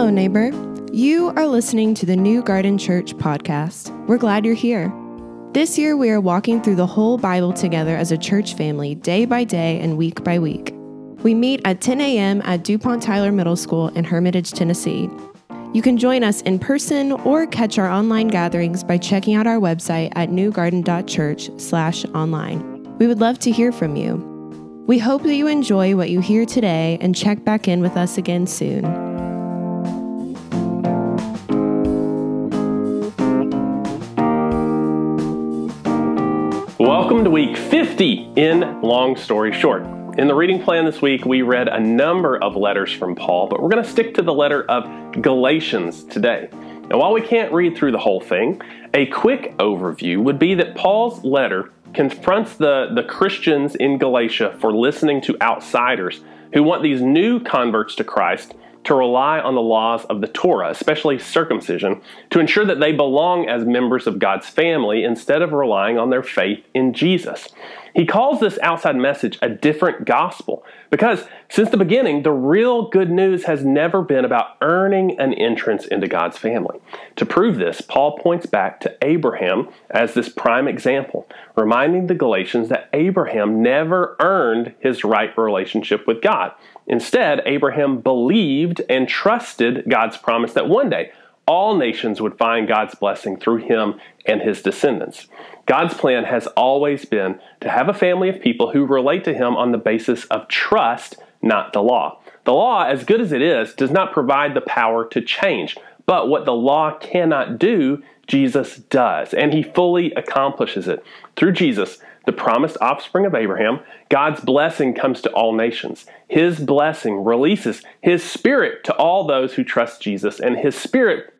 Hello, neighbor. You are listening to the New Garden Church podcast. We're glad you're here. This year, we are walking through the whole Bible together as a church family, day by day and week by week. We meet at 10 a.m. at DuPont Tyler Middle School in Hermitage, Tennessee. You can join us in person or catch our online gatherings by checking out our website at newgarden.church/online. We would love to hear from you. We hope that you enjoy what you hear today and check back in with us again soon. Welcome to week 50 in Long Story Short. In the reading plan this week, we read a number of letters from Paul, but we're going to stick to the letter of Galatians today. Now, while we can't read through the whole thing, a quick overview would be that Paul's letter confronts the, the Christians in Galatia for listening to outsiders who want these new converts to Christ to rely on the laws of the Torah, especially circumcision, to ensure that they belong as members of God's family instead of relying on their faith in Jesus. He calls this outside message a different gospel because since the beginning, the real good news has never been about earning an entrance into God's family. To prove this, Paul points back to Abraham as this prime example, reminding the Galatians that Abraham never earned his right relationship with God. Instead, Abraham believed and trusted God's promise that one day all nations would find God's blessing through him and his descendants. God's plan has always been to have a family of people who relate to him on the basis of trust, not the law. The law, as good as it is, does not provide the power to change. But what the law cannot do, Jesus does, and he fully accomplishes it. Through Jesus, the promised offspring of Abraham, God's blessing comes to all nations. His blessing releases His Spirit to all those who trust Jesus, and His Spirit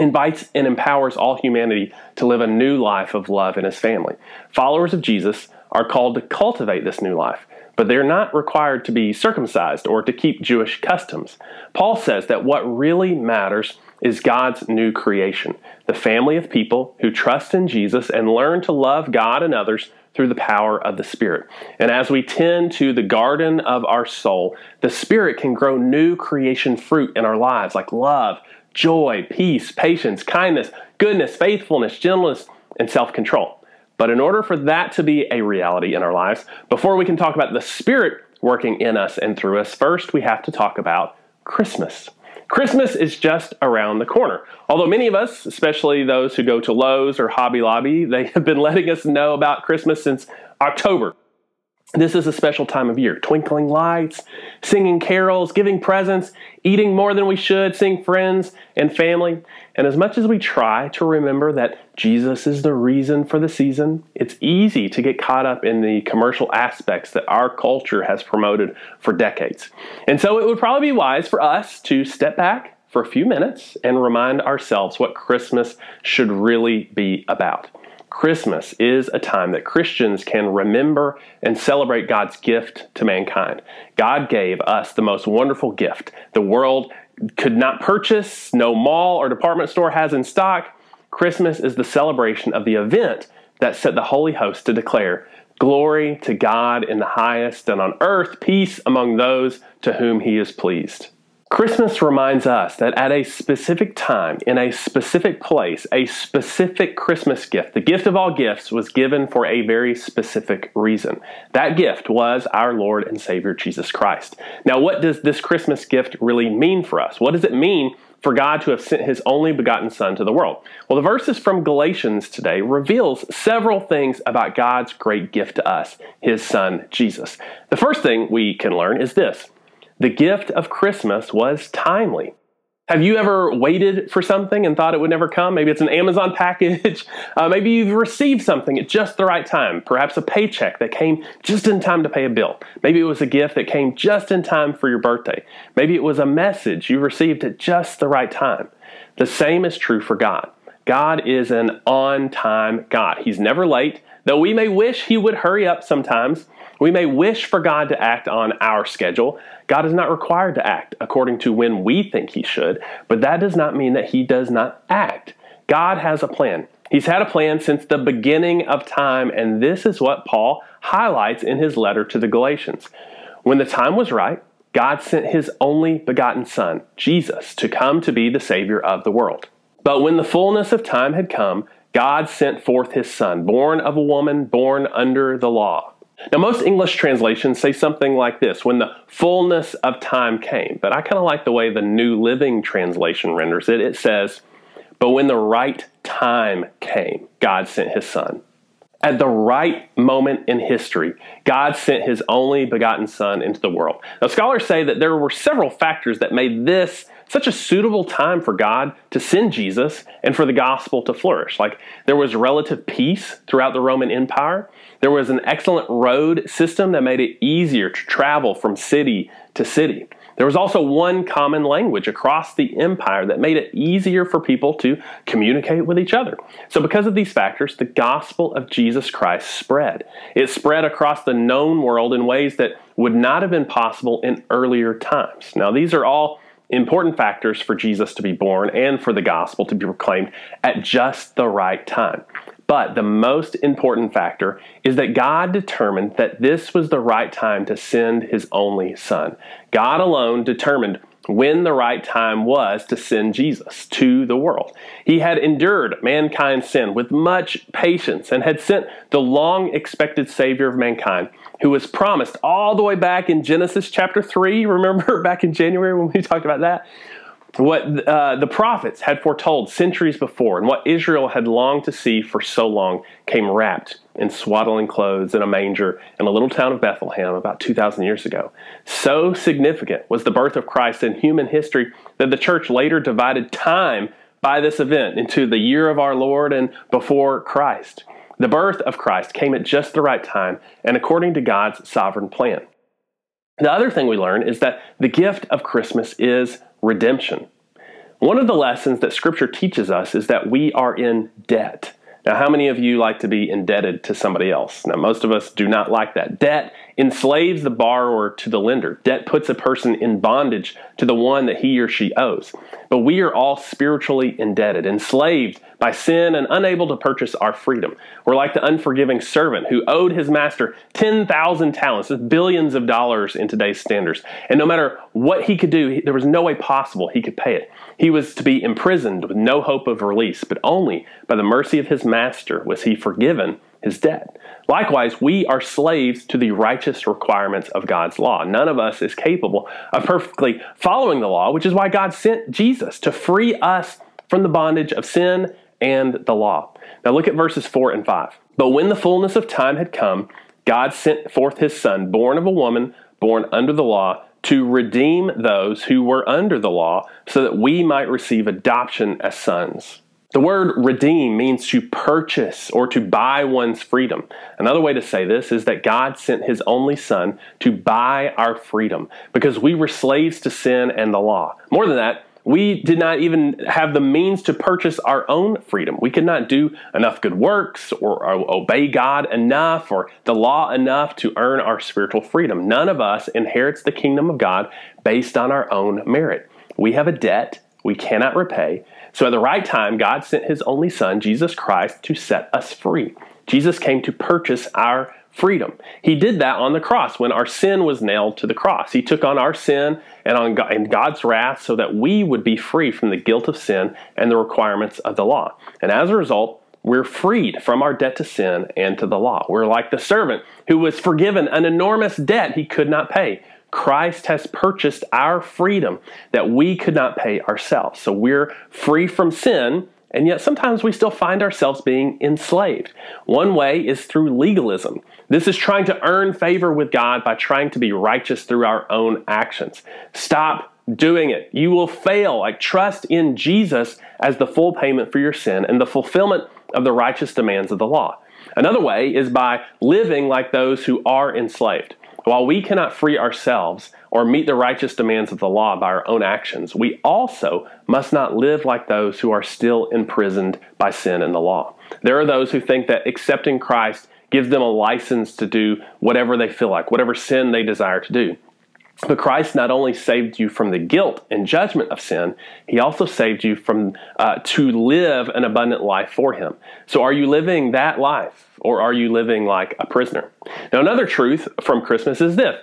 invites and empowers all humanity to live a new life of love in His family. Followers of Jesus are called to cultivate this new life, but they're not required to be circumcised or to keep Jewish customs. Paul says that what really matters is God's new creation, the family of people who trust in Jesus and learn to love God and others through the power of the Spirit. And as we tend to the garden of our soul, the Spirit can grow new creation fruit in our lives like love, joy, peace, patience, kindness, goodness, faithfulness, gentleness, and self control. But in order for that to be a reality in our lives, before we can talk about the Spirit working in us and through us, first we have to talk about Christmas. Christmas is just around the corner. Although many of us, especially those who go to Lowe's or Hobby Lobby, they have been letting us know about Christmas since October. This is a special time of year. Twinkling lights, singing carols, giving presents, eating more than we should, seeing friends and family. And as much as we try to remember that Jesus is the reason for the season, it's easy to get caught up in the commercial aspects that our culture has promoted for decades. And so it would probably be wise for us to step back for a few minutes and remind ourselves what Christmas should really be about. Christmas is a time that Christians can remember and celebrate God's gift to mankind. God gave us the most wonderful gift the world could not purchase, no mall or department store has in stock. Christmas is the celebration of the event that set the holy host to declare, Glory to God in the highest, and on earth peace among those to whom he is pleased. Christmas reminds us that at a specific time, in a specific place, a specific Christmas gift, the gift of all gifts, was given for a very specific reason. That gift was our Lord and Savior Jesus Christ. Now, what does this Christmas gift really mean for us? What does it mean for God to have sent his only begotten Son to the world? Well, the verses from Galatians today reveals several things about God's great gift to us, his Son, Jesus. The first thing we can learn is this the gift of Christmas was timely. Have you ever waited for something and thought it would never come? Maybe it's an Amazon package. Uh, maybe you've received something at just the right time. Perhaps a paycheck that came just in time to pay a bill. Maybe it was a gift that came just in time for your birthday. Maybe it was a message you received at just the right time. The same is true for God. God is an on time God. He's never late, though we may wish He would hurry up sometimes. We may wish for God to act on our schedule. God is not required to act according to when we think He should, but that does not mean that He does not act. God has a plan. He's had a plan since the beginning of time, and this is what Paul highlights in his letter to the Galatians. When the time was right, God sent his only begotten Son, Jesus, to come to be the Savior of the world. But when the fullness of time had come, God sent forth his Son, born of a woman, born under the law. Now, most English translations say something like this when the fullness of time came, but I kind of like the way the New Living Translation renders it. It says, But when the right time came, God sent his Son. At the right moment in history, God sent his only begotten Son into the world. Now, scholars say that there were several factors that made this such a suitable time for God to send Jesus and for the gospel to flourish. Like there was relative peace throughout the Roman Empire. There was an excellent road system that made it easier to travel from city to city. There was also one common language across the empire that made it easier for people to communicate with each other. So, because of these factors, the gospel of Jesus Christ spread. It spread across the known world in ways that would not have been possible in earlier times. Now, these are all important factors for Jesus to be born and for the gospel to be proclaimed at just the right time. But the most important factor is that God determined that this was the right time to send his only son. God alone determined when the right time was to send Jesus to the world. He had endured mankind's sin with much patience and had sent the long expected Savior of mankind, who was promised all the way back in Genesis chapter 3. Remember back in January when we talked about that? What uh, the prophets had foretold centuries before and what Israel had longed to see for so long came wrapped in swaddling clothes in a manger in a little town of Bethlehem about 2,000 years ago. So significant was the birth of Christ in human history that the church later divided time by this event into the year of our Lord and before Christ. The birth of Christ came at just the right time and according to God's sovereign plan. The other thing we learn is that the gift of Christmas is redemption. One of the lessons that Scripture teaches us is that we are in debt. Now, how many of you like to be indebted to somebody else? Now, most of us do not like that. Debt enslaves the borrower to the lender. Debt puts a person in bondage to the one that he or she owes. But we are all spiritually indebted, enslaved by sin and unable to purchase our freedom. We're like the unforgiving servant who owed his master 10,000 talents, billions of dollars in today's standards. And no matter what he could do, there was no way possible he could pay it. He was to be imprisoned with no hope of release, but only by the mercy of his master was he forgiven his debt. Likewise, we are slaves to the righteous requirements of God's law. None of us is capable of perfectly following the law, which is why God sent Jesus to free us from the bondage of sin and the law. Now look at verses 4 and 5. But when the fullness of time had come, God sent forth his Son, born of a woman, born under the law, to redeem those who were under the law, so that we might receive adoption as sons. The word redeem means to purchase or to buy one's freedom. Another way to say this is that God sent his only son to buy our freedom because we were slaves to sin and the law. More than that, we did not even have the means to purchase our own freedom. We could not do enough good works or, obey God enough or the law enough to earn our spiritual freedom. None of us inherits the kingdom of God based on our own merit. We have a debt we cannot repay. So at the right time, God sent his only Son, Jesus Christ, to set us free. Jesus came to purchase our freedom. He did that on the cross when our sin was nailed to the cross. He took on our sin and on God, and God's wrath so that we would be free from the guilt of sin and the requirements of the law. And as a result, we're freed from our debt to sin and to the law. We're like the servant who was forgiven an enormous debt he could not pay. Christ has purchased our freedom that we could not pay ourselves. So we're free from sin and yet sometimes we still find ourselves being enslaved. One way is through legalism. This is trying to earn favor with God by trying to be righteous through our own actions. Stop doing it. You will fail. Like trust in Jesus as the full payment for your sin and the fulfillment of the righteous demands of the law. Another way is by living like those who are enslaved. While we cannot free ourselves or meet the righteous demands of the law by our own actions, we also must not live like those who are still imprisoned by sin and the law. There are those who think that accepting Christ gives them a license to do whatever they feel like, whatever sin they desire to do. But Christ not only saved you from the guilt and judgment of sin, He also saved you from uh, to live an abundant life for Him. So, are you living that life, or are you living like a prisoner? Now, another truth from Christmas is this: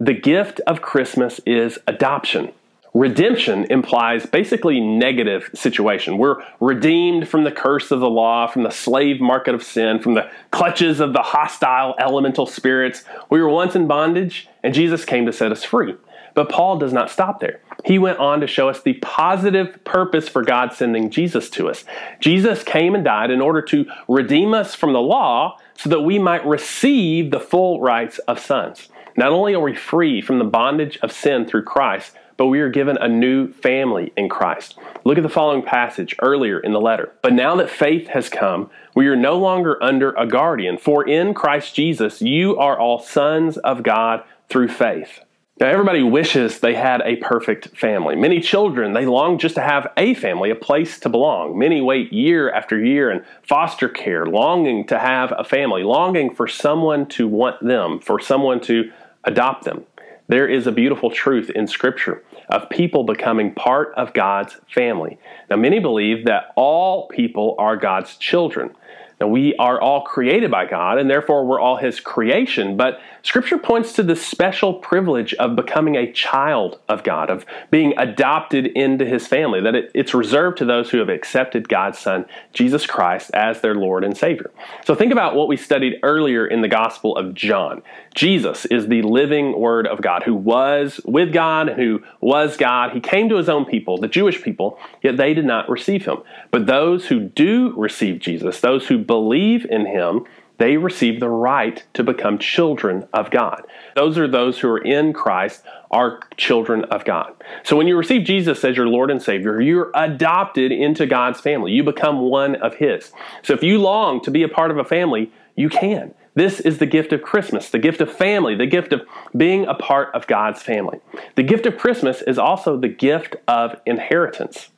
the gift of Christmas is adoption. Redemption implies basically negative situation. We're redeemed from the curse of the law, from the slave market of sin, from the clutches of the hostile elemental spirits. We were once in bondage, and Jesus came to set us free. But Paul does not stop there. He went on to show us the positive purpose for God sending Jesus to us. Jesus came and died in order to redeem us from the law so that we might receive the full rights of sons. Not only are we free from the bondage of sin through Christ, but we are given a new family in Christ. Look at the following passage earlier in the letter. But now that faith has come, we are no longer under a guardian, for in Christ Jesus you are all sons of God through faith. Now, everybody wishes they had a perfect family. Many children, they long just to have a family, a place to belong. Many wait year after year in foster care, longing to have a family, longing for someone to want them, for someone to adopt them. There is a beautiful truth in Scripture of people becoming part of God's family. Now, many believe that all people are God's children. Now, we are all created by God, and therefore we're all His creation. But Scripture points to the special privilege of becoming a child of God, of being adopted into His family, that it, it's reserved to those who have accepted God's Son, Jesus Christ, as their Lord and Savior. So, think about what we studied earlier in the Gospel of John. Jesus is the living Word of God who was with God, who was God. He came to His own people, the Jewish people, yet they did not receive Him. But those who do receive Jesus, those who believe in him, they receive the right to become children of God. Those are those who are in Christ, are children of God. So when you receive Jesus as your Lord and Savior, you're adopted into God's family. You become one of His. So if you long to be a part of a family, you can. This is the gift of Christmas, the gift of family, the gift of being a part of God's family. The gift of Christmas is also the gift of inheritance.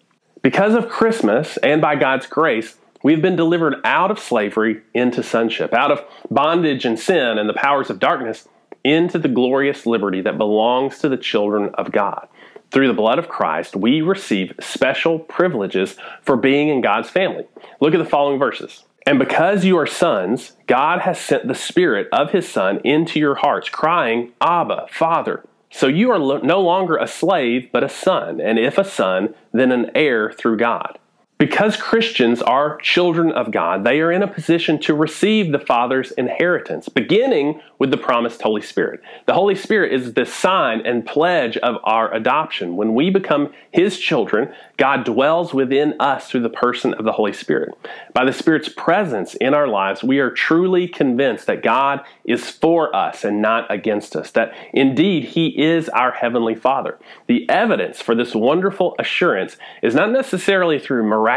Because of Christmas and by God's grace, We've been delivered out of slavery into sonship, out of bondage and sin and the powers of darkness into the glorious liberty that belongs to the children of God. Through the blood of Christ, we receive special privileges for being in God's family. Look at the following verses. And because you are sons, God has sent the Spirit of His Son into your hearts, crying, Abba, Father. So you are no longer a slave, but a son, and if a son, then an heir through God. Because Christians are children of God, they are in a position to receive the Father's inheritance, beginning with the promised Holy Spirit. The Holy Spirit is the sign and pledge of our adoption. When we become His children, God dwells within us through the person of the Holy Spirit. By the Spirit's presence in our lives, we are truly convinced that God is for us and not against us, that indeed He is our Heavenly Father. The evidence for this wonderful assurance is not necessarily through miraculous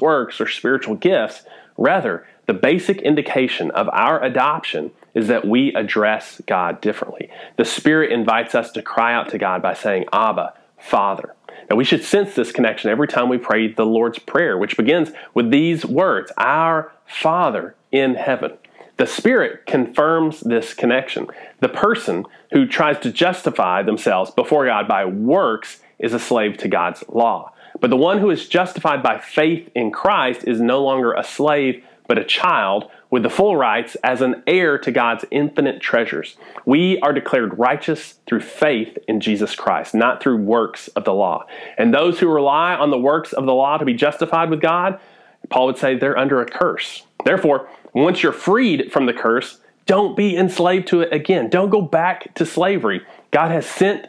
works or spiritual gifts. Rather, the basic indication of our adoption is that we address God differently. The Spirit invites us to cry out to God by saying, Abba, Father. Now, we should sense this connection every time we pray the Lord's Prayer, which begins with these words Our Father in heaven. The Spirit confirms this connection. The person who tries to justify themselves before God by works is a slave to God's law. But the one who is justified by faith in Christ is no longer a slave, but a child with the full rights as an heir to God's infinite treasures. We are declared righteous through faith in Jesus Christ, not through works of the law. And those who rely on the works of the law to be justified with God, Paul would say they're under a curse. Therefore, once you're freed from the curse, don't be enslaved to it again. Don't go back to slavery. God has sent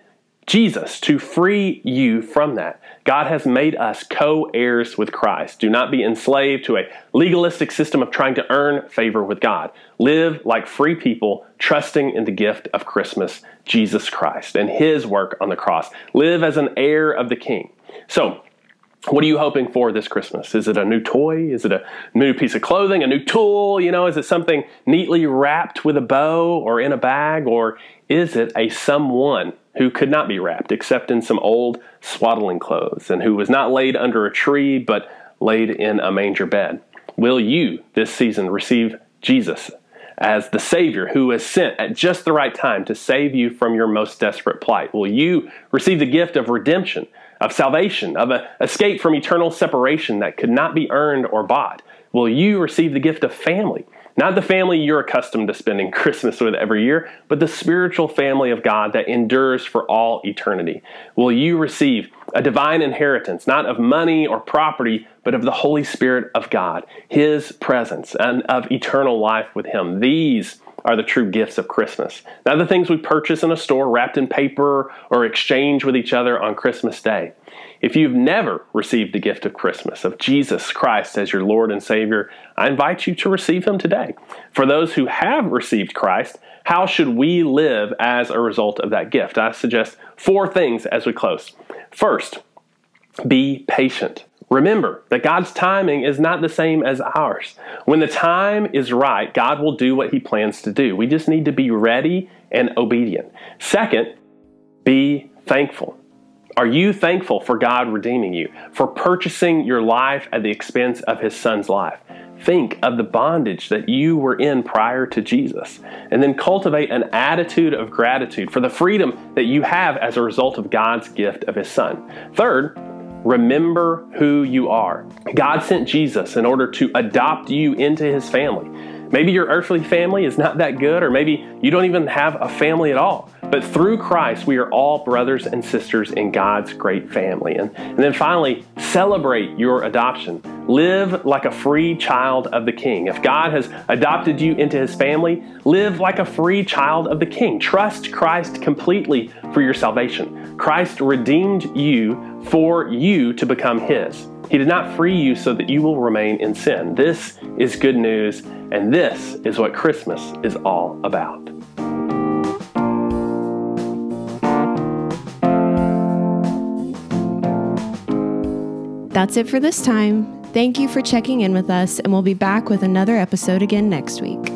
Jesus to free you from that. God has made us co heirs with Christ. Do not be enslaved to a legalistic system of trying to earn favor with God. Live like free people, trusting in the gift of Christmas, Jesus Christ, and his work on the cross. Live as an heir of the King. So, what are you hoping for this Christmas? Is it a new toy? Is it a new piece of clothing? A new tool? You know, is it something neatly wrapped with a bow or in a bag? Or is it a someone who could not be wrapped except in some old swaddling clothes and who was not laid under a tree but laid in a manger bed? Will you this season receive Jesus as the Savior who was sent at just the right time to save you from your most desperate plight? Will you receive the gift of redemption? Of salvation, of an escape from eternal separation that could not be earned or bought? Will you receive the gift of family? Not the family you're accustomed to spending Christmas with every year, but the spiritual family of God that endures for all eternity. Will you receive a divine inheritance, not of money or property, but of the Holy Spirit of God, His presence, and of eternal life with Him? These are the true gifts of Christmas. Not the things we purchase in a store wrapped in paper or exchange with each other on Christmas Day. If you've never received the gift of Christmas, of Jesus Christ as your Lord and Savior, I invite you to receive Him today. For those who have received Christ, how should we live as a result of that gift? I suggest four things as we close. First, be patient. Remember that God's timing is not the same as ours. When the time is right, God will do what He plans to do. We just need to be ready and obedient. Second, be thankful. Are you thankful for God redeeming you, for purchasing your life at the expense of His Son's life? Think of the bondage that you were in prior to Jesus, and then cultivate an attitude of gratitude for the freedom that you have as a result of God's gift of His Son. Third, remember who you are. God sent Jesus in order to adopt you into His family. Maybe your earthly family is not that good, or maybe you don't even have a family at all. But through Christ, we are all brothers and sisters in God's great family. And, and then finally, celebrate your adoption. Live like a free child of the King. If God has adopted you into his family, live like a free child of the King. Trust Christ completely for your salvation. Christ redeemed you for you to become his. He did not free you so that you will remain in sin. This is good news, and this is what Christmas is all about. That's it for this time. Thank you for checking in with us, and we'll be back with another episode again next week.